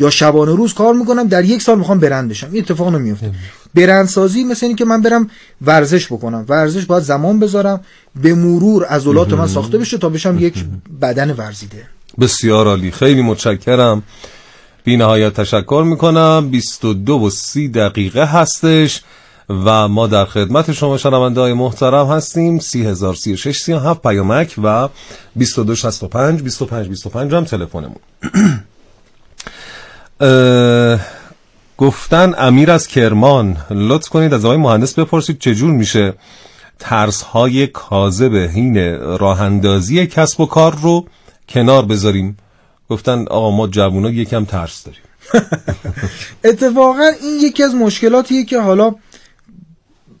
یا شبانه روز کار می‌کنم در یک سال می‌خوام برند بشم. این اتفاق نمیفته برندسازی مثل اینه که من برم ورزش بکنم. ورزش باید زمان بذارم به مرور عضلات من ساخته بشه تا بشم یک بدن ورزیده. بسیار عالی. خیلی متشکرم. بی نهایت تشکر می‌کنم. 22 و 30 دقیقه هستش و ما در خدمت شما شنونده های محترم هستیم. 3036 37 پیامک و 2265 25 25 هم تلفنمون. گفتن امیر از کرمان. لطف کنید از آقای مهندس بپرسید چجور میشه ترس های کاذب هین راهندازی کسب و کار رو کنار بذاریم. گفتن آقا ما جوونا یکم ترس داریم. اتفاقا این یکی از مشکلاتیه که حالا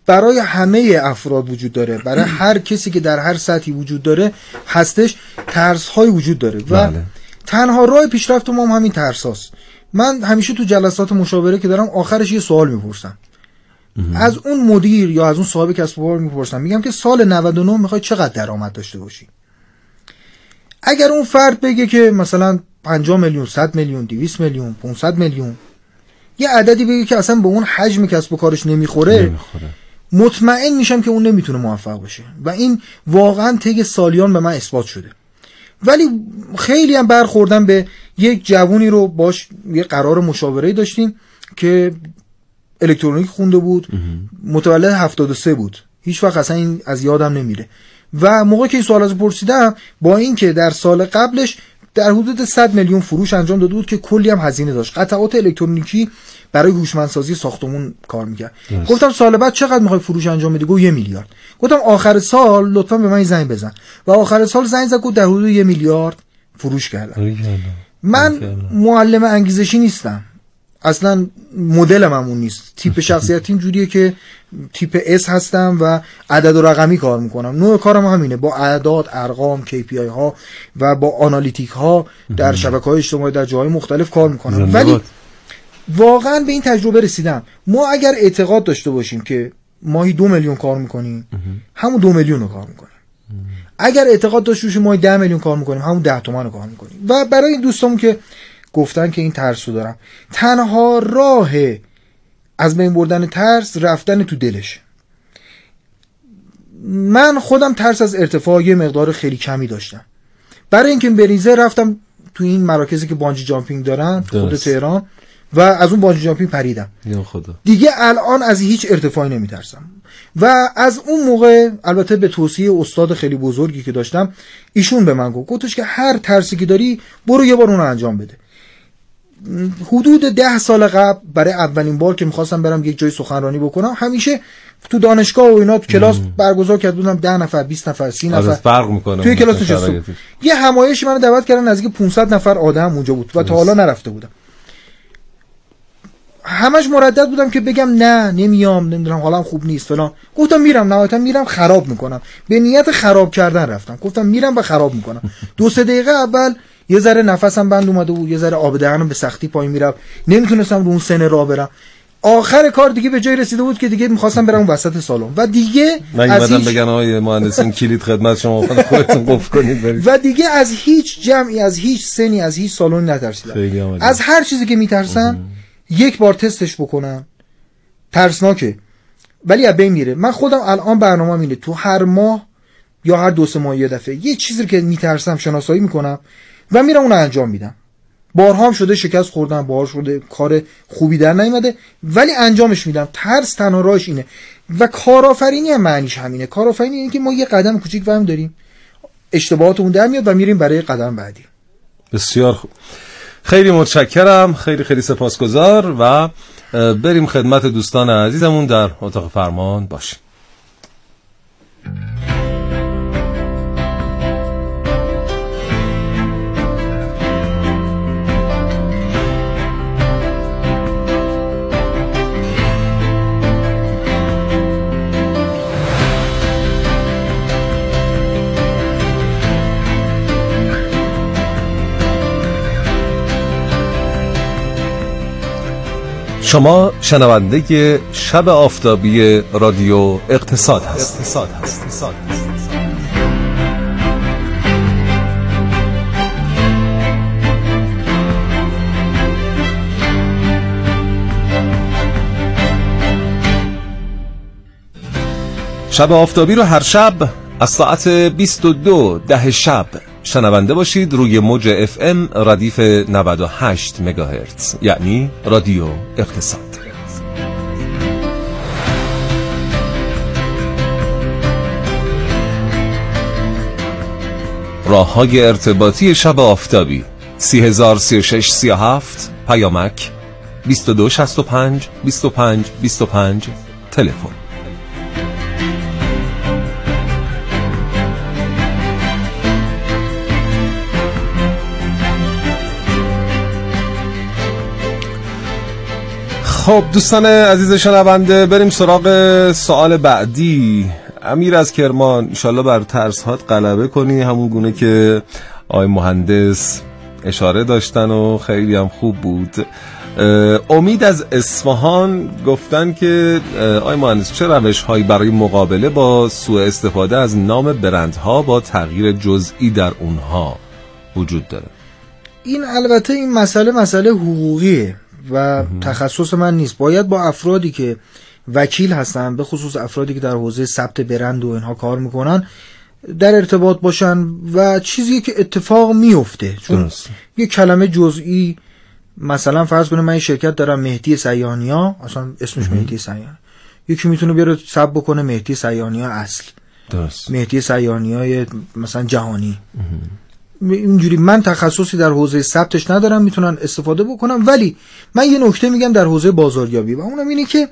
برای همه افراد وجود داره. برای هر کسی که در هر سطحی وجود داره هستش ترس های وجود داره. و بله. تنها راه پیشرفت ما هم همین ترس هاست. من همیشه تو جلسات مشاوره که دارم آخرش یه سوال می‌پرسم. از اون مدیر یا از اون صاحب کسب و کار می‌پرسم. میگم که سال 99 می‌خوای چقدر درآمد داشته باشی؟ اگر اون فرد بگه که مثلا 50 میلیون 100 میلیون 200 میلیون 500 میلیون یه عددی بگه که اصلا به اون حجم کسب و کارش نمی‌خوره, نمی‌خوره. مطمئن میشم که اون نمی‌تونه موفق باشه. و این واقعا طی سالیان به من اثبات شده. ولی خیلی هم برخوردم به یک جوونی رو باش یه قرار مشاوره داشتیم که الکترونیک خونده بود. متولد 73 بود. هیچ وقت اصلا این از یادم نمیره. و موقع که این سوال از پرسیدم با اینکه در سال قبلش در حدود 100 میلیون فروش انجام داده بود که کلی هم هزینه داشت. قطعات الکترونیکی برای هوشمندسازی ساختمون کار می‌کرد. گفتم سال بعد چقدر می‌خوای فروش انجام بدی؟ گفت یه میلیارد. گفتم آخر سال لطفا به من زنگ بزن. و آخر سال زنگ زد گفت در حدود یه میلیارد فروش کردم. من معلم انگیزشی نیستم. اصلا مدلم همون نیست. تیپ شخصیتیم جوریه که تیپ S هستم و عدد و رقمی کار می‌کنم. نوع کارم همینه. با اعداد ارقام KPI ها و با analytic ها در شبکه های اجتماعی در جاهای مختلف کار می‌کنم. ولی واقعا به این تجربه رسیدم. ما اگر اعتقاد داشته باشیم که ماهی دو میلیون کار می‌کنیم همون دو میلیون رو کار می‌کنیم. اگر اعتقاد داشته باشیم ماهی ده میلیون کار می‌کنیم همون ده تومن رو کار می‌کنیم. و برای این دوستامون که گفتن که این ترس رو دارم تنها راه از بین بردن ترس رفتن تو دلش. من خودم ترس از ارتفاع یه مقدار خیلی کمی داشتم. برای اینکه بریزه رفتم تو این مراکزی که بانجی جامپینگ دارن خود تهران. و از اون بانجی جامپینگ پریدم. خدا. دیگه الان از هیچ ارتفاعی نمیترسم. و از اون موقع البته به توصیه استاد خیلی بزرگی که داشتم ایشون به من گفت گفتش که هر ترسی که داری برو یه بار اون رو انجام بده. حدود ده سال قبل برای اولین بار که می‌خواستم برم یک جای سخنرانی بکنم همیشه تو دانشگاه و اینا تو کلاس برگزار کرده بودم ده نفر 20 نفر 30 نفر. فرق می‌کنه توی کلاس نشستم یه همایشی منو دعوت کردن نزدیک 500 نفر آدم اونجا بود و تا حالا نرفته بودم. همش مردد بودم که بگم نه نمیام نمی‌دونم حالم خوب نیست فلان. گفتم میرم نهایتا میرم خراب می‌کنم. به نیت خراب کردن رفتم. گفتم میرم و خراب می‌کنم. دو سه دقیقه اول یه ذره نفسم بند اومده بود یه ذره آب دهنم به سختی پایین می‌رفت. نمی‌تونستم رو اون سن راه برم. آخر کار دیگه به جای رسیده بود که دیگه می‌خواستم برم وسط سالن. و دیگه از هیچ... بگن آقای مهندسین کلید خدمت شما خودتون قفل کنید و دیگه از هیچ جمعی از هیچ سنی از هیچ سالن نترسیدم. از هر چیزی که میترسم یک بار تستش بکنم. ترسناکه. ولی از بین میره. من خودم الان برنامه اینه. تو هر ماه یا هر دو سه ماه یه دفعه یه چیزی که میترسم شناسایی می‌کنم و میرم اون انجام میدم. بارها هم شده شکست خوردم بار شده کار خوبی در نیومده ولی انجامش میدم. ترس تنها راهش اینه. و کارآفرینی هم معنیش همینه. کارآفرینی اینه که ما یه قدم کوچیک فهم داریم. اشتباهاتمون در میاد و میریم برای قدم بعدی. بسیار خوب. خیلی متشکرم خیلی خیلی سپاسگزار و بریم خدمت دوستان عزیزمون در اتاق فرمان باشیم. شما شنونده شب آفتابی رادیو اقتصاد هست. اقتصاد هست. اقتصاد شب آفتابی رو هر شب از ساعت 22 ده شب شنونده باشید روی موج اف ام ردیف 98 مگاهرتز یعنی رادیو اقتصاد. راه های ارتباطی شب آفتابی 303637 پیامک 2265 25 25 تلفن. خب دوستان عزیز شنونده بریم سراغ سوال بعدی. امیر از کرمان انشالله بر ترسهات غلبه کنی. همون گونه که آقای مهندس اشاره داشتن و خیلی هم خوب بود. امید از اصفهان گفتن که آقای مهندس چه روش هایی برای مقابله با سوء استفاده از نام برندها با تغییر جزئی در اونها وجود داره؟ این البته این مسئله مسئله حقوقیه. و تخصص من نیست. باید با افرادی که وکیل هستن به خصوص افرادی که در حوزه ثبت برند و اینها کار می‌کنن در ارتباط باشن و چیزی که اتفاق میفته چون درست. یه کلمه جزئی مثلا فرض کنه من شرکت دارم مهدی سیانیا. اصلا اسمش مهدی سیان یکی می‌تونه بیاره ثبت بکنه مهدی سیانیا اصل. درست. مهدی سیانیا مثلا جهانی. اینجوری من تخصصی در حوزه ثبتش ندارم می‌تونن استفاده بکنم. ولی من یه نکته میگم در حوزه بازاریابی و اونم اینه که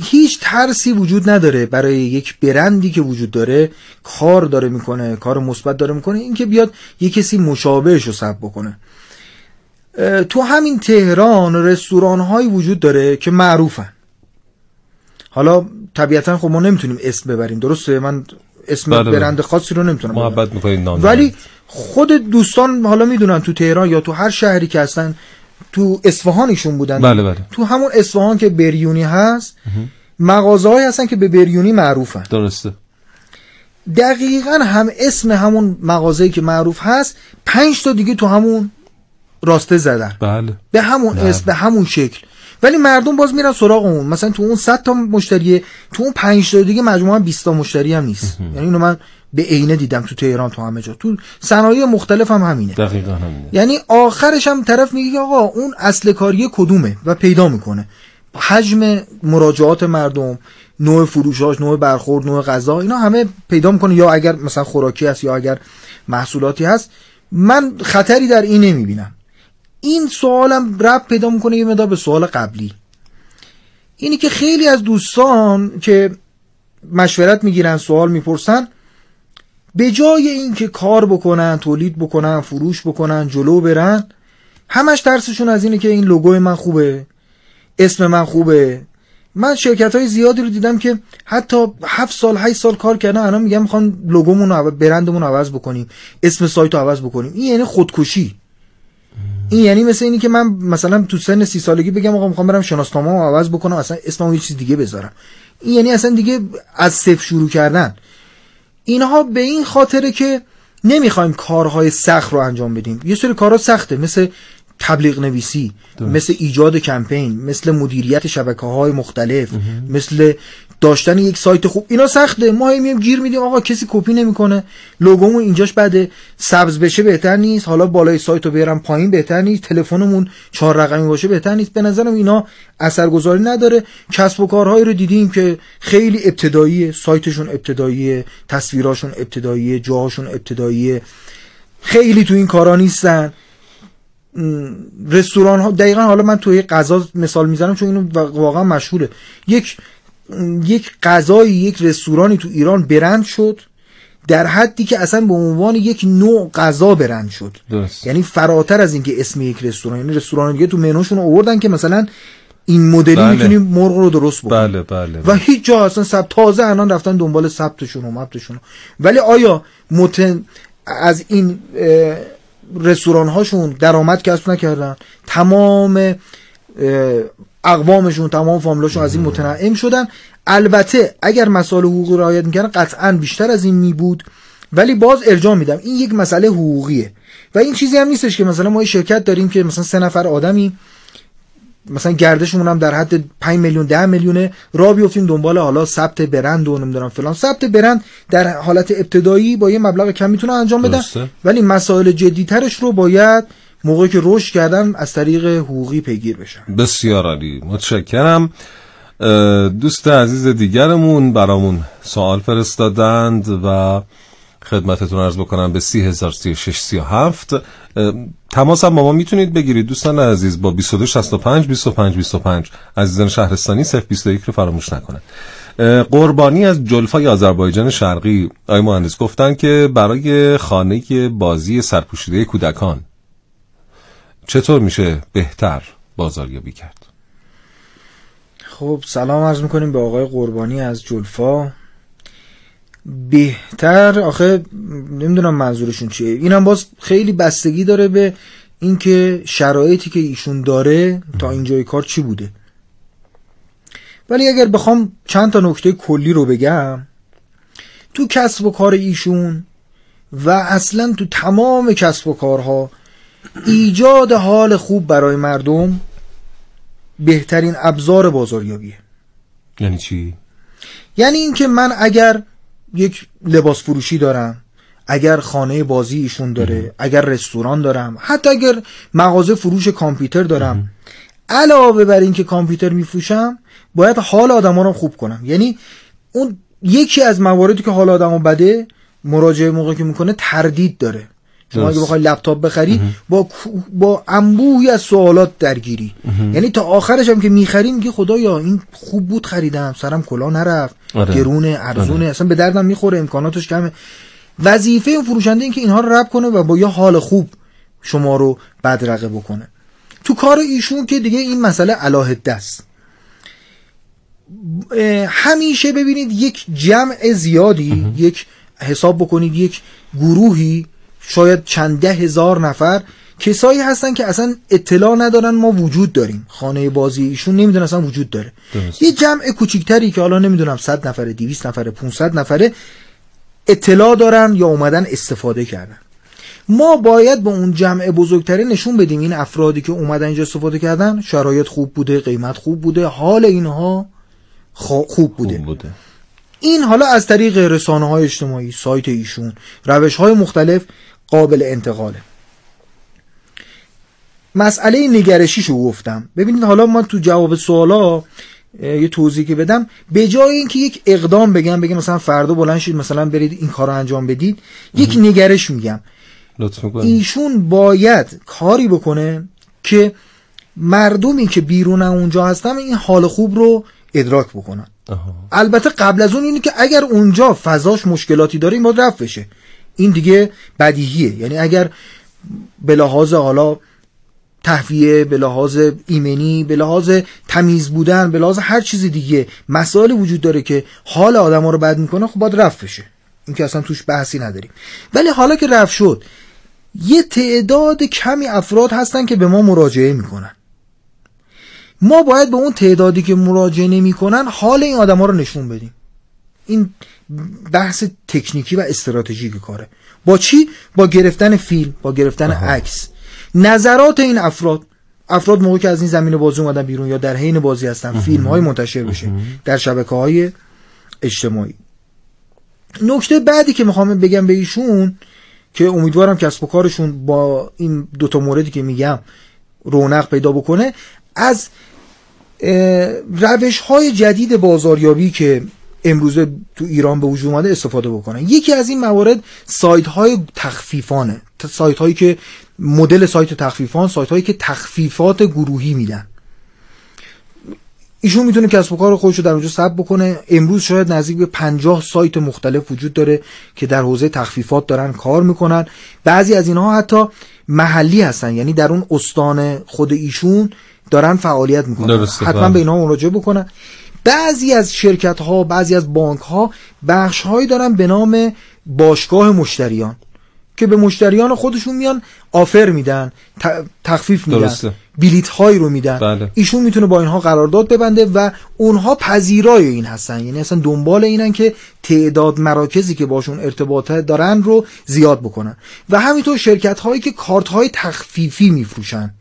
هیچ ترسی وجود نداره برای یک برندی که وجود داره کار داره می‌کنه کار مثبت داره می‌کنه اینکه بیاد یه کسی مشابهش رو ثبت بکنه. تو همین تهران رستوران هایی وجود داره که معروفن. حالا طبیعتا خب ما نمی‌تونیم اسم ببریم درسته؟ من اسم بله, بله. برند خاصی رو نمی‌تونم محبت ولی خود دوستان حالا می‌دونن تو تهران یا تو هر شهری که هستن تو اصفهانشون بودن. بله بله. تو همون اصفهان که بریونی هست مغازه هستن که به بریونی معروفن. درسته. دقیقا هم اسم همون مغازه‌ای که معروف هست پنج تا دیگه تو همون راسته زدن. بله. به همون بله. اسم به همون شکل. ولی مردم باز میرن سراغ اون. مثلا تو اون 100 تا مشتریه تو اون 5 تا دیگه مجموعا 20 تا مشتری هم نیست. یعنی اینو من به عینه دیدم تو تهران تو همه جا. تو صنایع مختلف هم همینه. دقیقاً همینه. یعنی آخرش هم طرف میگه آقا اون اصل کاری کدومه و پیدا می‌کنه. حجم مراجعات مردم نوع فروشاش نوع برخورد نوع غذا اینا همه پیدا می‌کنه. یا اگر مثلا خوراکی هست یا اگر محصولاتی هست. من خطری در این نمی‌بینم. این سوالم رب پیدا می‌کنه یه مدار به سوال قبلی. اینی که خیلی از دوستان که مشورت می‌گیرن سوال می‌پرسن به جای اینکه کار بکنن تولید بکنن فروش بکنن جلو برن همش ترسشون از اینه که این لوگو من خوبه اسم من خوبه. من شرکت های زیادی رو دیدم که حتی هفت سال هشت سال کار کردن الان میگم می‌خوان لوگومون رو برندمون رو عوض بکنیم اسم سایت رو عوض بکنیم. این یعنی خودکشی. این یعنی مثل اینی که من مثلا تو سن سی سالگی بگم آقا می‌خوام برم شناسنامه رو عوض بکنم اصلا اسممو یه چیز دیگه بذارم. این یعنی اصلا دیگه از صفر شروع کردن. اینها به این خاطره که نمی‌خوایم کارهای سخت رو انجام بدیم. یه سری کارها سخته مثل تبلیغ نویسی مثل ایجاد کمپین مثل مدیریت شبکه های مختلف مثل داشتن یک سایت خوب. اینا سخته. ما میایم گیر میدیم. آقا کسی کپی نمی‌کنه. لوگومون اینجاش بده. سبز بشه بهتر نیست. حالا بالای سایت رو بیارم پایین بهتر نیست. تلفنمون چهار رقمی باشه بهتر نیست. به نظرم اینا اثرگذاری نداره. کسب و کارهایی رو دیدیم که خیلی ابتدایی سایتشون ابتدایی تصویراشون ابتدایی جاهاشون ابتدایی خیلی تو این کارا نیستن. رستوران ها دقیقا حالا من توی غذا مثال می‌زنم چون اینو واقعا مشهوره. یک یک غذای یک رستورانی تو ایران برند شد در حدی که اصلا به عنوان یک نوع غذا برند شد. درست. یعنی فراتر از اینکه اسم یک رستوران یعنی رستوران دیگه تو منوشون آوردن که مثلا این مدلی بله. می‌تونیم مرغ رو درست بکنیم. بله بله, و هیچ جا اصلا سب تازه الان رفتن دنبال ثبتشون و مبتشون. ولی آیا متن از این رستوران هاشون درآمد کسب نکردن؟ تمام اقوامشون تمام فامیلاشون از این متنعم شدن. البته اگر مسائل حقوقی رعایت می‌کردن قطعا بیشتر از این می بود ولی باز ارجاع میدم این یک مسئله حقوقیه. و این چیزی هم نیستش که مثلا ما یه شرکت داریم که مثلا سه نفر آدمی مثلا گردشمون هم در حد 5 میلیون 10 میلیونه را بیفتیم دنبال حالا ثبت برند و نمی‌دونم فلان. ثبت برند در حالت ابتدایی با یه مبلغ کم می‌تونه انجام بدن درسته. ولی مسائل جدیترش رو باید موقعی که رشد کردن از طریق حقوقی پیگیر بشن. بسیار عالی. متشکرم. دوست عزیز دیگرمون برامون سوال فرستادند و خدمتتون عرض بکنم به 3003637 تماس هم ما می‌تونید بگیرید. دوستان عزیز با 2265 25 25 عزیزان شهرستانی 021 رو فراموش نکنند اه، قربانی از جلفای آذربایجان شرقی. آقای مهندس گفتن که برای خانه بازی سرپوشیده کودکان چطور میشه بهتر بازاریابی کرد؟ خب سلام عرض می‌کنیم به آقای قربانی از جلفا. بهتر آخه نمی‌دونم منظورشون چیه. اینم باز خیلی بستگی داره به اینکه شرایطی که ایشون داره تا اینجای کار چی بوده. ولی اگر بخوام چند تا نکته کلی رو بگم تو کسب و کار ایشون و اصلا تو تمام کسب و کارها ایجاد حال خوب برای مردم بهترین ابزار بازاریابیه. یعنی چی؟ یعنی اینکه من اگر یک لباس فروشی دارم اگر خانه بازی ایشون داره اگر رستوران دارم حتی اگر مغازه فروش کامپیوتر دارم علاوه بر اینکه کامپیوتر میفروشم باید حال آدما رو خوب کنم. یعنی اون یکی از مواردی که حال آدمو بده مراجعه موقعی که می‌کنه تردید داره. شما اگه. بخوای لپتاپ بخری با با انبوهی از سوالات درگیری. یعنی تا آخرش هم که می‌خری میگه خدایا این خوب بود خریدم سرم کلا نرفت آره. گرونه ارزونه اصلا به دردم می‌خوره امکاناتش کمه. وظیفه اون فروشنده این که اینها رو رب کنه و با یه حال خوب شما رو بدرقه بکنه. تو کار ایشون که دیگه این مسئله علاهده است. اه، همیشه ببینید یک جمع زیادی یک حساب بکنید یک گروهی شاید چند ده هزار نفر کسایی هستن که اصلا اطلاع ندارن ما وجود داریم. خانه بازی ایشون نمی‌دونن اصلا وجود داره. درست. یه جمع کوچیکتری که حالا نمی‌دونم 100 نفره 200 نفره 500 نفره اطلاع دارن یا اومدن استفاده کردن. ما باید با اون جمع بزرگتره نشون بدیم این افرادی که اومدن اینجا استفاده کردن. شرایط خوب بوده قیمت خوب بوده حال اینها خو- خوب بوده. خوب بوده. این حالا از طریق رسانه های اجتماعی سایت ایشون روش های مختلف قابل انتقاله. مسئله نگرشیشو گفتم. ببینید حالا ما تو جواب سوالا یه توضیح که بدم. به جای اینکه یک اقدام بگم بگم مثلا فردا بلند شید مثلا برید این کار رو انجام بدید یک نگرش میگم. ایشون باید کاری بکنه که مردمی که بیرون اونجا هستن این حال خوب رو ادراک بکنن. آها. البته قبل از اون اینه که اگر اونجا فضاش مشکلاتی داره این باید رفت بشه. این دیگه بدیهیه. یعنی اگر به لحاظ حالا تهویه به لحاظ ایمنی به لحاظ تمیز بودن به لحاظ هر چیز دیگه مسائل وجود داره که حال آدما رو بد می‌کنه خب باید رفت بشه. این که اصلا توش بحثی نداریم. ولی حالا که رفت شد یه تعداد کمی افراد هستن که به ما مراجعه می‌کنن. ما باید به اون تعدادی که مراجعه نمی‌کنن حال این آدما رو نشون بدیم. این بحث تکنیکی و استراتژیک کاره. با چی؟ با گرفتن فیلم با گرفتن عکس. نظرات این افراد افراد موقعی که از این زمین بازی اومدن بیرون یا در حین بازی هستن فیلم های منتشر بشه در شبکه های اجتماعی. نکته بعدی که می‌خوام بگم به ایشون که امیدوارم کسب و کارشون با این دوتا موردی که میگم رونق پیدا بکنه از روش های جدید بازاریابی که امروزه تو ایران به وجود اومده استفاده بکنن یکی از این موارد سایت های تخفیفانه. سایت هایی که مدل سایت تخفیفان سایت هایی که تخفیفات گروهی میدن. ایشون می‌تونه کسب و کار خودش رو در اونجا ثبت بکنه. امروز شاید نزدیک به 50 سایت مختلف وجود داره که در حوزه تخفیفات دارن کار می‌کنن. بعضی از اینها حتی محلی هستن. یعنی در اون استان خود ایشون دارن فعالیت می‌کنن. حتما بله. به اینها مراجعه بکنن. بعضی از شرکت ها بعضی از بانک ها بخش هایی دارن به نام باشگاه مشتریان که به مشتریان خودشون میان آفر میدن تخفیف میدن درسته. بلیت هایی رو میدن بله. ایشون می‌تونه با اینها قرارداد ببنده و اونها پذیرای این هستن یعنی اصلا دنبال اینن که تعداد مراکزی که باشون ارتباط دارن رو زیاد بکنن و همینطور شرکت هایی که کارت های تخفیفی میفروشن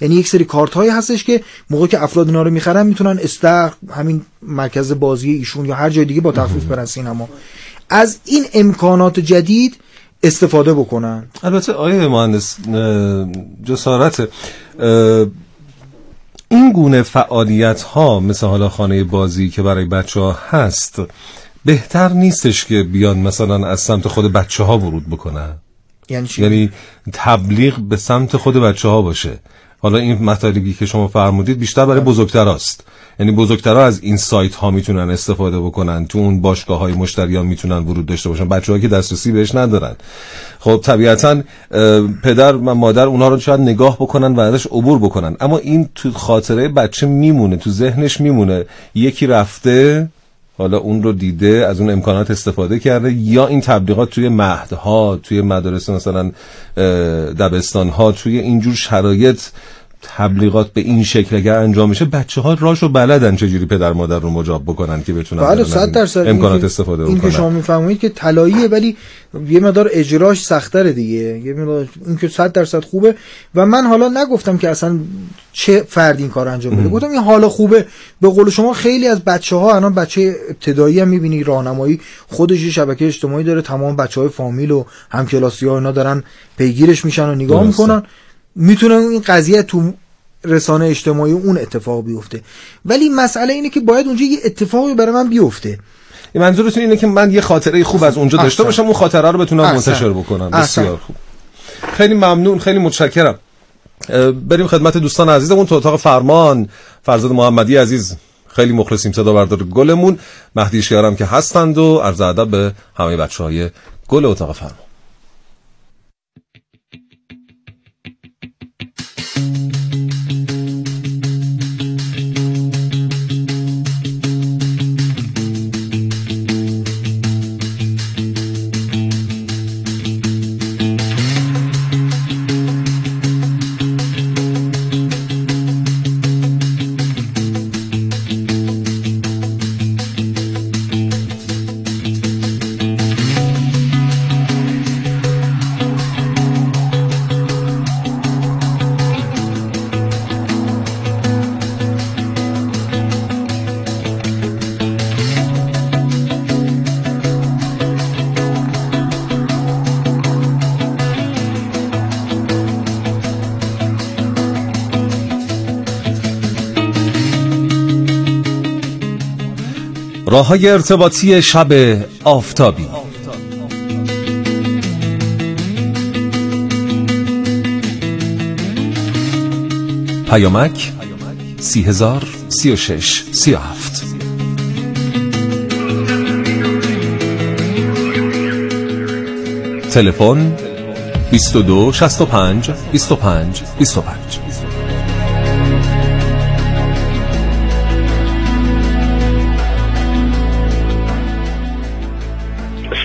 یعنی یک سری کارت هایی هستش که موقع که افراد اینا رو می‌خرن می‌تونن استخ همین مرکز بازی ایشون یا هر جای دیگه با تخفیف برن سینما. از این امکانات جدید استفاده بکنن. البته آیه مهندس جسارت این گونه فعالیت ها مثل حالا خانه بازی که برای بچه ها هست بهتر نیستش که بیان مثلا از سمت خود بچه ها ورود بکنن؟ یعنی؟ یعنی تبلیغ به سمت خود بچه ها باشه. حالا این مطالبی که شما فرمودید بیشتر برای بزرگتر است یعنی بزرگترها از این سایت ها می‌تونن استفاده بکنن تو اون باشگاه های مشتریان می‌تونن ورود داشته باشن. بچه که دسترسی بهش ندارن. خب طبیعتا پدر و مادر اونها رو شاید نگاه بکنن و ازش عبور بکنن. اما این تو خاطره بچه میمونه تو ذهنش میمونه. یکی رفته حالا اون رو دیده از اون امکانات استفاده کرده یا این تبلیغات توی مهدها توی مدارس مثلا دبستان ها توی اینجور شرایط تبلیغات به این شکل اگر انجام میشه بچه ها راشو بلدن چجوری پدر مادر رو مجاب بکنن که بتونن بله صد درصد. امکانات استفاده این بکنن. که شما می‌فهمید که طلاییه ولی یه مقدار اجراش سختره دیگه. یه مقدار این که 100 درصد خوبه. و من حالا نگفتم که اصلا چه فرد این کار انجام بده. گفتم این حالا خوبه. به قول شما خیلی از بچه ها الان بچه ابتدایی هم می‌بینی راهنمایی خودش شبکه اجتماعی داره تمام بچه های فامیل و همکلاسی ها اینا دارن پیگیرش میشن و نگاه می‌کنن. می‌تونه این قضیه تو رسانه اجتماعی اون اتفاق بیفته. ولی مسئله اینه که باید اونجا یه اتفاقی برای من بیفته. منظورتون اینه که من یه خاطره خوب از اونجا داشته باشم اون خاطره رو بتونم منتشر بکنم. بسیار خوب. خیلی ممنون خیلی متشکرم. بریم خدمت دوستان عزیزمون تو اتاق فرمان. فرزاد محمدی عزیز خیلی مخلصیم صدا بردار گلمون. مهدی شیارم که هستند و عرض ادب به همه بچه های گل اتاق فرمان. راه های ارتباطی شب آفتابی. پیامک سی هزار سی و شش سی و هفت. تلفن 22 65 25 25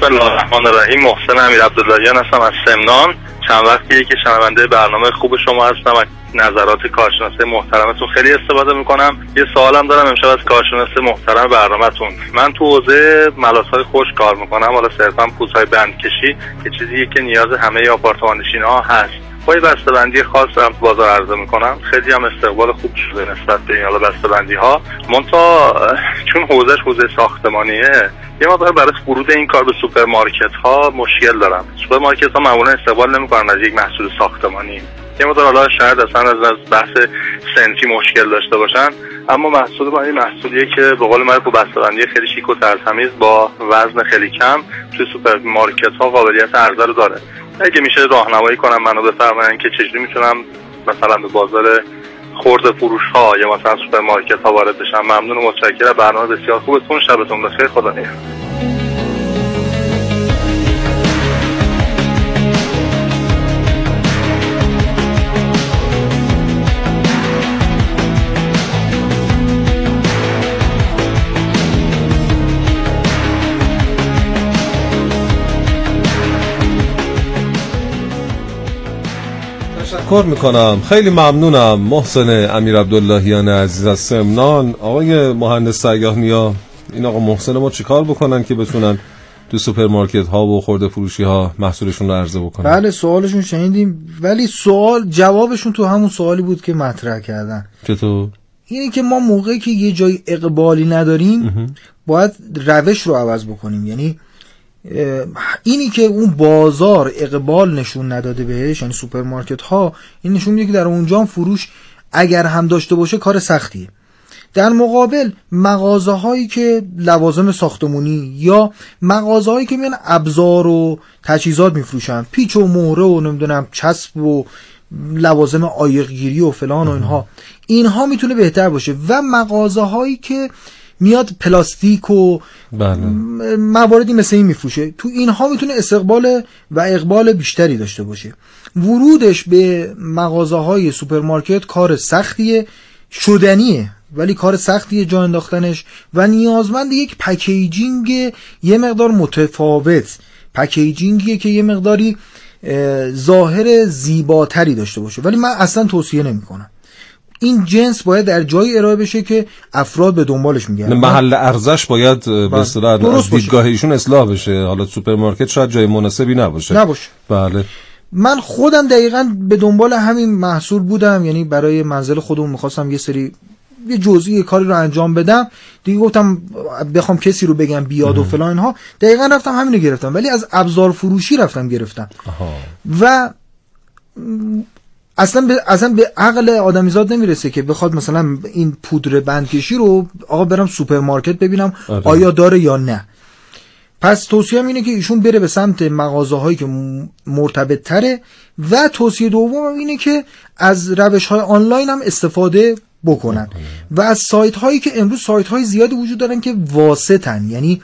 الله الرحمن الرحیم محسن امیر عبداللهیان هستم از سمنان. چند وقتیه که شنونده برنامه خوب شما هستم. و نظرات کارشناس محترمتون خیلی استفاده می‌کنم. یه سوالم دارم امشب از کارشناس محترم برنامهتون. من تو حوزه های خوش کار می‌کنم. حالا صرفا های بندکشی که چیزیه که نیاز همه آپارتمان ها هست. با یه بسته‌بندی خاص هم بازار عرضه می‌کنم. خیلی هم استقبال خوب شده نسبت به این حالا بسته‌بندی ها منتها چون حوزهش حوزه ساختمانیه یه مقدار برای ورود این کار به سوپرمارکت ها مشکل دارم. سوپرمارکت ها معمولا استقبال نمی‌کنن از یک محصول ساختمانی. یه مقدار حالا شاید اصلا از بحث سنتی مشکل داشته باشن. اما محصول با این محصولیه که به قول من با بسته‌بندی خیلی شیک و ترتمیز با وزن خیلی کم توی سوپرمارکت ها قابلیت عرضه رو داره. اگه میشه راهنمایی کنم منو بفرمایید که چجوری می‌تونم مثلا به بازار خورد فروش ها یا مثلا سوپرمارکت ها وارد بشم. ممنون و متشکرم. برنامه بسیار خوبتون شبتون بخیر. خدا نگهدار. تشکر می‌کنم. خیلی ممنونم محسن امیر عبداللهیان عزیز از سمنان. آقای مهندس سیاه نیا این آقا محسن ما چیکار بکنن که بتونن تو سوپرمارکت ها و خورده فروشی ها محصولشون رو عرضه بکنن؟ بله سوالشون شنیدیم ولی سوال جوابشون تو همون سوالی بود که مطرح کردن. چطور؟ اینه که ما موقعی که یه جای اقبالی نداریم باید روش رو عوض بکنیم. یعنی اینی که اون بازار اقبال نشون نداده بهش یعنی سوپرمارکت ها این نشون میده که در اونجا فروش اگر هم داشته باشه کار سختیه. در مقابل مغازه هایی که لوازم ساختمونی یا مغازه هایی که میان ابزار و تجهیزات میفروشن پیچ و مهره و نمی‌دونم چسب و لوازم عایق‌گیری و فلان و اینها اینها می‌تونه بهتر باشه. و مغازه هایی که مواد پلاستیک و بله. مواردی مثل این میفروشه. تو اینها می‌تونه استقبال و اقبال بیشتری داشته باشه. ورودش به مغازه های سوپرمارکت کار سختیه شدنیه ولی کار سختیه جا انداختنش و نیازمند یک packaging یه مقدار متفاوت. packaging یه که یه مقداری اه، ظاهر زیباتری داشته باشه. ولی من اصلا توصیه نمی‌کنم. این جنس باید در جایی ارائه بشه که افراد به دنبالش میگردن. محل ارزش باید به اصطلاح از درست باشه. دیدگاه ایشون اصلاح بشه. حالا سوپرمارکت شاید جای مناسبی نباشه. نباشه. بله. من خودم دقیقا به دنبال همین محصول بودم. یعنی برای منزل خودمون می‌خواستم یه سری یه جزئی کاری رو انجام بدم. دیگه گفتم بخوام کسی رو بگم بیاد و فلان اینها. دقیقا رفتم همین رو گرفتم. ولی از ابزار فروشی رفتم گرفتم. آها. و اصلا به اصلا به عقل آدمیزاد نمی‌رسه که بخواد مثلا این پودر بندکشی رو آقا برم سوپرمارکت ببینم آره. آیا داره یا نه پس توصیه اینه که ایشون بره به سمت مغازه هایی که مرتبط تره و توصیه دوم اینه که از روش های آنلاین هم استفاده بکنن و از سایت هایی که امروز سایت های زیادی وجود دارن که واسطن یعنی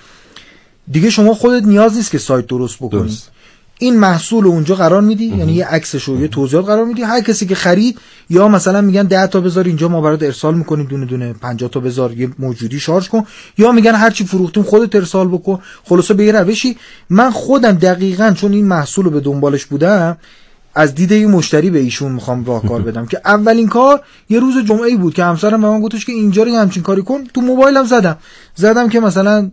دیگه شما خودت نیاز نیست که سایت درست بکنی درست. این محصول اونجا قرار میدی یعنی یه عکسش رو یه توضیحات قرار میدی. هر کسی که خرید یا مثلا میگن 10 تا بذار اینجا ما برات ارسال می‌کنیم دونه دونه 50 تا بذار یه موجودی شارژ کن. یا میگن هر چی فروختیم خودت ارسال بکن. خلاصه به یه روشی من خودم دقیقا چون این محصول رو به دنبالش بودم از دید یه مشتری به ایشون می‌خوام راهکار بدم که اولین کار یه روز جمعه ای بود که همسرم به من گفتش که اینجا رو همچین کاری کن. تو موبایلم زدم. زدم که مثلا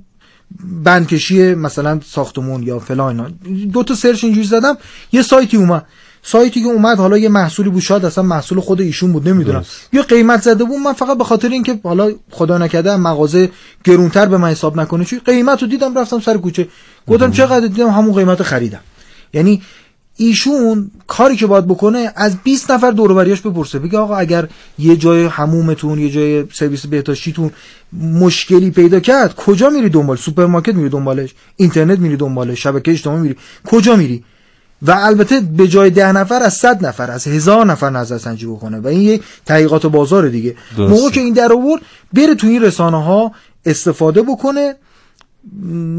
بندکشی مثلا ساختمون یا فلان دو تا سرچ اینجوری زدم یه سایتی اومد. سایتی که اومد حالا یه محصولی بود شاید اصلا محصول خود ایشون بود نمی‌دونم. یا قیمت زده بود من فقط به خاطر اینکه حالا خدا نکرده مغازه گرونتر به من حساب نکنه چون قیمت رو دیدم رفتم سر کوچه. گفتم چقدر؟ دیدم همون قیمت خریدم. یعنی ایشون کاری که باید بکنه از 20 نفر دور و بریاش بپرسه. بگه آقا اگر یه جای حمومتون یه جای سرویس بهداشتیتون مشکلی پیدا کرد کجا میری دنبال؟ سوپرمارکت میری دنبالش اینترنت میری دنبالش شبکه اجتماعی میری کجا میری؟ و البته به جای ده نفر از صد نفر از هزار نفر نظر سنجی بکنه. و این یه تحقیقات بازار دیگه. موقع که این در آورد بره تو این رسانه ها استفاده بکنه.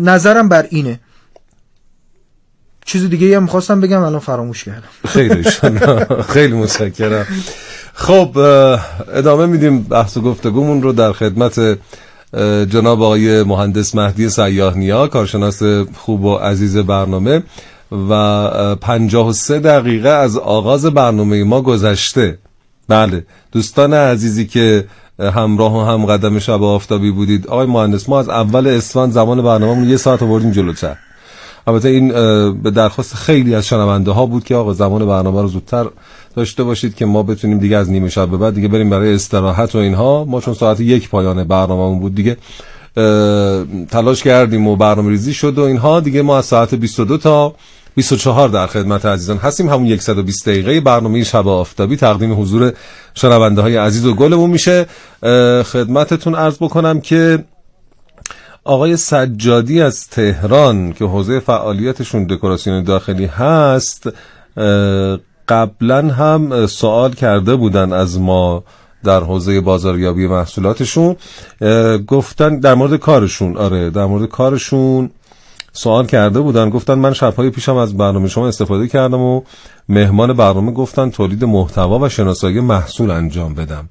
نظرم بر اینه. چیز دیگه هم خواستم بگم الان فراموش کردم. خیلی. خیلی متشکرم. خب ادامه میدیم بحث و گفتگومون رو در خدمت جناب آقای مهندس مهدی سیاه نیا کارشناس خوب و عزیز برنامه و اه، پنجاه و سه دقیقه از آغاز برنامه ما گذشته. بله دوستان عزیزی که همراه و هم قدم شب آفتابی بودید. آقای مهندس ما از اول اسفند زمان برنامه یه ساعت آوردیم جلوتر. البته این به درخواست خیلی از شنونده ها بود که آقا زمان برنامه رو زودتر داشته باشید که ما بتونیم دیگه از نیمه شب به بعد دیگه بریم برای استراحت و اینها. ما چون ساعت یک پایان برنامه‌مون بود دیگه تلاش کردیم و برنامه ریزی شد و اینها. دیگه ما از ساعت 22 تا 24 در خدمت عزیزان هستیم. همون 120 دقیقه برنامه شب آفتابی تقدیم حضور شنونده های عزیز و گلمون میشه. خدمتتون عرض بکنم که آقای سجادی از تهران که حوزه فعالیتشون دکوراسیون داخلی هست قبلا هم سوال کرده بودن از ما در حوزه بازاریابی محصولاتشون. گفتن در مورد کارشون. آره در مورد کارشون سوال کرده بودن. گفتن من شبهای پیشم از برنامه شما استفاده کردم و مهمان برنامه گفتن تولید محتوا و شناسایی محصول انجام بدم.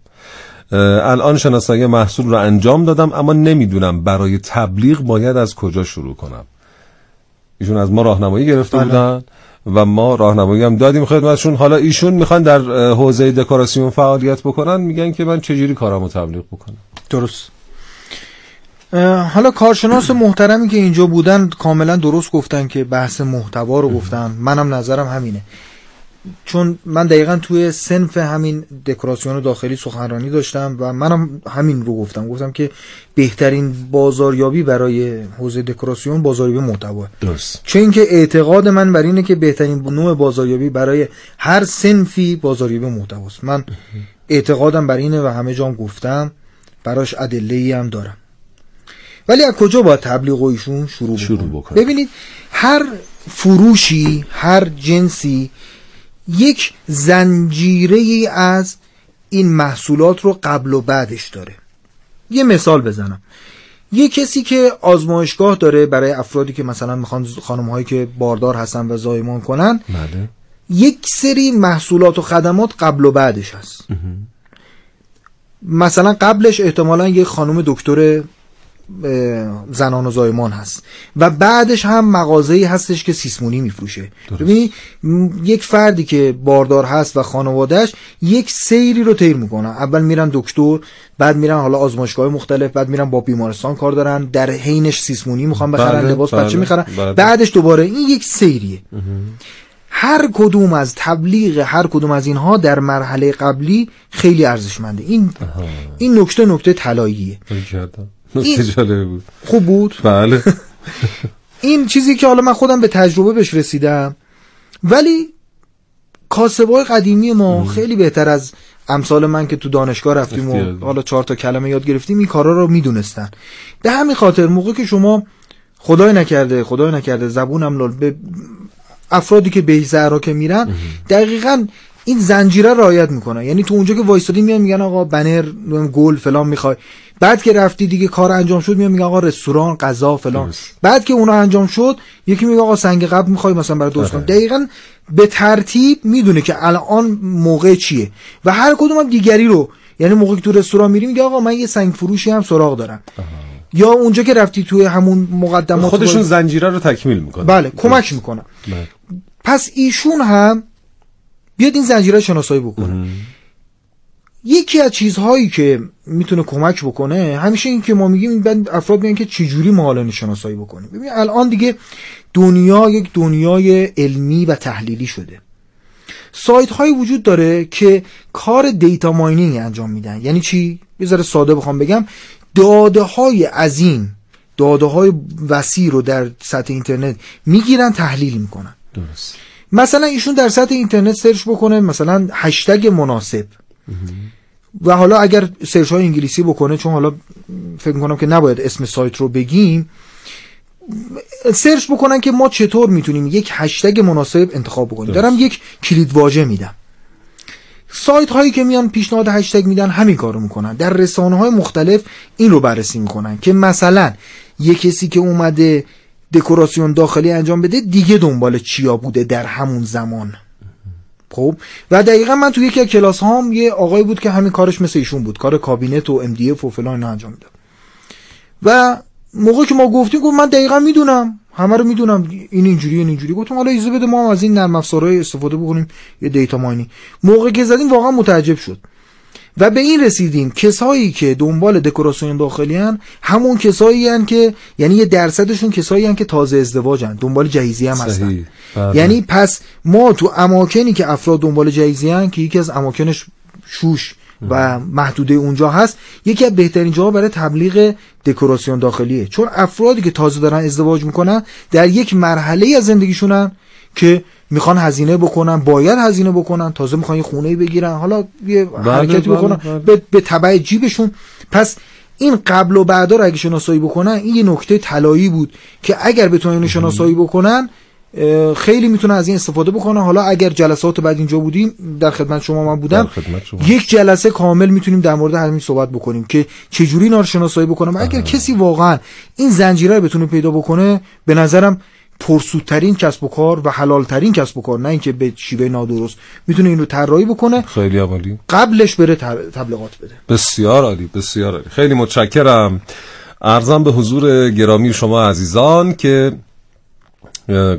الان شناسایی محصول رو انجام دادم اما نمی‌دونم برای تبلیغ باید از کجا شروع کنم. ایشون از ما راهنمایی گرفته بله. بودن و ما راهنمایی هم دادیم خدمتشون. حالا ایشون می‌خوان در حوزه دکوراسیون فعالیت بکنن میگن که من چجوری کارمو تبلیغ بکنم؟ درست. حالا کارشناس محترمی که اینجا بودن کاملا درست گفتن که بحث محتوا رو گفتن. منم نظرم همینه. چون من دقیقا توی سنف همین دکوراسیون داخلی سخنرانی داشتم و منم همین رو گفتم. گفتم که بهترین بازاریابی برای حوزه دکوراسیون بازاریابی محتوا. درست. چه اینکه اعتقاد من بر اینه که بهترین نوع بازاریابی برای هر سنفی بازاریابی محتواست. من اعتقادم بر اینه و همه جام گفتم. براش ادله ای هم دارم. ولی از کجا باید تبلیغ ایشون شروع, شروع بکنه ببینید هر فروشی هر جنسی یک زنجیره ای از این محصولات رو قبل و بعدش داره. یه مثال بزنم. یه کسی که آزمایشگاه داره برای افرادی که مثلا می‌خوان خانم هایی که باردار هستن و زایمان کنن بله. یک سری محصولات و خدمات قبل و بعدش هست. مثلا قبلش احتمالا یه خانم دکتر زنان و زایمان هست. و بعدش هم مغازه‌ای هستش که سیسمونی میفروشه. ببینی یک فردی که باردار هست و خانوادهش یک سیری رو طی می‌کنن. اول میرن دکتر بعد میرن حالا آزمایشگاه مختلف بعد میرن با بیمارستان کار دارن در حینش سیسمونی می‌خوان بخرن بله، لباس بله، بچه می‌خرن. بله. بعدش دوباره این یک سیریه. هر کدوم از تبلیغ هر کدوم از اینها در مرحله قبلی خیلی ارزشمنده. این این نکته نکته طلاییه. جالبی بود. خوب بود؟ بله. این چیزی که حالا من خودم به تجربه بهش رسیدم ولی کاسبای قدیمی ما خیلی بهتر از امثال من که تو دانشگاه رفتیم. و حالا چهار تا کلمه یاد گرفتیم این کارا رو می‌دونستن. به همین خاطر موقع که شما خدای نکرده خدای نکرده زبونم لال به افرادی که به زهرا که میرن دقیقا این زنجیره رعایت می‌کنن. یعنی تو اونجا که وایستادی میان میگن آقا بنر گل فلان می‌خوای. بعد که رفتی دیگه کار انجام شد میان میگن آقا رستوران غذا فلان. درست. بعد که اونا انجام شد یکی میگه آقا سنگ قبل می‌خوای مثلا برای درست کنم. آره. دقیقا به ترتیب می‌دونه که الان موقع چیه. و هر کدوم هم دیگری رو یعنی موقعی که تو رستوران میری میگه آقا من یه سنگ فروشی هم سراغ دارم. یا اونجا که رفتی توی همون مقدمات خودشون زنجیره رو تکمیل می‌کنن. بله کمک می‌کنن. بله. پس ایشون هم بیاد این زنجیره شناسایی بکنه. یکی از چیزهایی که می‌تونه کمک بکنه همیشه این که ما میگیم بعد افراد میگن که چجوری ما حالا شناسایی بکنیم. ببین الان دیگه دنیا یک دنیای علمی و تحلیلی شده. سایت هایی وجود داره که کار دیتا ماینینگ انجام میدن. یعنی چی؟ بذاره ساده بخوام بگم. داده های عظیم داده های وسیع رو در سطح اینترنت می‌گیرن تحلیل می‌کنن. درست. مثلا ایشون در سطح اینترنت search بکنه مثلا هشتگ مناسب. و حالا اگر search های انگلیسی بکنه چون حالا فکر می‌کنم که نباید اسم سایت رو بگیم search بکنن که ما چطور می‌تونیم یک هشتگ مناسب انتخاب بکنیم. دارم یک کلید واژه میدم. سایت هایی که میان پیشنهاد هشتگ میدن همین کارو می‌کنن. در رسانه های مختلف این رو بررسی می‌کنن که مثلا یه کسی که اومده دکوراسیون داخلی انجام بده دیگه دنبال چیا بوده در همون زمان؟ خب و دقیقا من تو یکی از کلاس هام یه آقای بود که همین کارش مثل ایشون بود کار کابینت و ام دی اف و فلان اینا انجام می‌داد. و موقع که ما گفتیم گفت من دقیقا می‌دونم همه رو می‌دونم این اینجوری این اینجوری. گفتم حالا اجازه بده ما هم از این نرم افزارهای استفاده بکنیم یه دیتا ماینینگ. موقع که زدیم واقعا متعجب شد. و به این رسیدیم. کسایی که دنبال دکوراسیون داخلی هن همون کسایی هن که یعنی یه درصدشون کسایی هن که تازه ازدواجن دنبال جهیزی هم هستن. بله. یعنی پس ما تو اماکنی که افراد دنبال جایزی هن که یکی از اماکنش شوش و محدوده اونجا هست یکی از بهترین جاها برای تبلیغ دکوراسیون داخلیه. چون افرادی که تازه دارن ازدواج می‌کنن در یک مرحله از زندگیشونن که می‌خوان هزینه بکنن باید هزینه بکنن تازه می‌خوان یه خونه بگیرن. حالا یه حرکتی بله، بکنن. بله. به, به تبع جیبشون. پس این قبل و بعدا رو اگه شناسایی بکنن این یه نکته طلایی بود که اگر بتونن اینو شناسایی بکنن خیلی می‌تونن از این استفاده بکنن. حالا اگر جلسات بعد اینجا بودیم در خدمت شما من بودم خدمت شما. یک جلسه کامل می‌تونیم در مورد همین صحبت بکنیم که چجوری اینا رو شناسایی بکنم. اگر کسی واقعا این زنجیره رو بتونه پیدا بکنه به نظرم پرسودترین کسب و کار و حلالترین کسب و کار نه اینکه به شیوه نادرست می‌تونه این رو طراحی بکنه. خیلی عالی. قبلش بره تبلیغات بده. بسیار عالی بسیار عالی. خیلی متشکرم. ارزم به حضور گرامی شما عزیزان که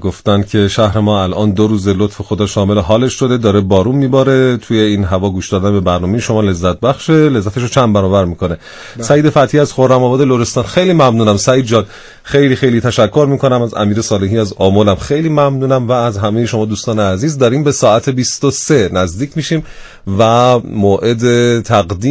گفتن که شهر ما الان دو روز لطف خدا شامل حالش شده داره بارون میباره توی این هوا گوش دادن به برنامه شما لذت بخشه لذتش رو چند برابر می‌کنه. بله. سعید فتی از خرم آباد لرستان خیلی ممنونم. سعید جان خیلی خیلی تشکر می‌کنم. از امیر صالحی از آمولم خیلی ممنونم و از همه شما دوستان عزیز داریم به ساعت 23 نزدیک میشیم و موعد تقدیم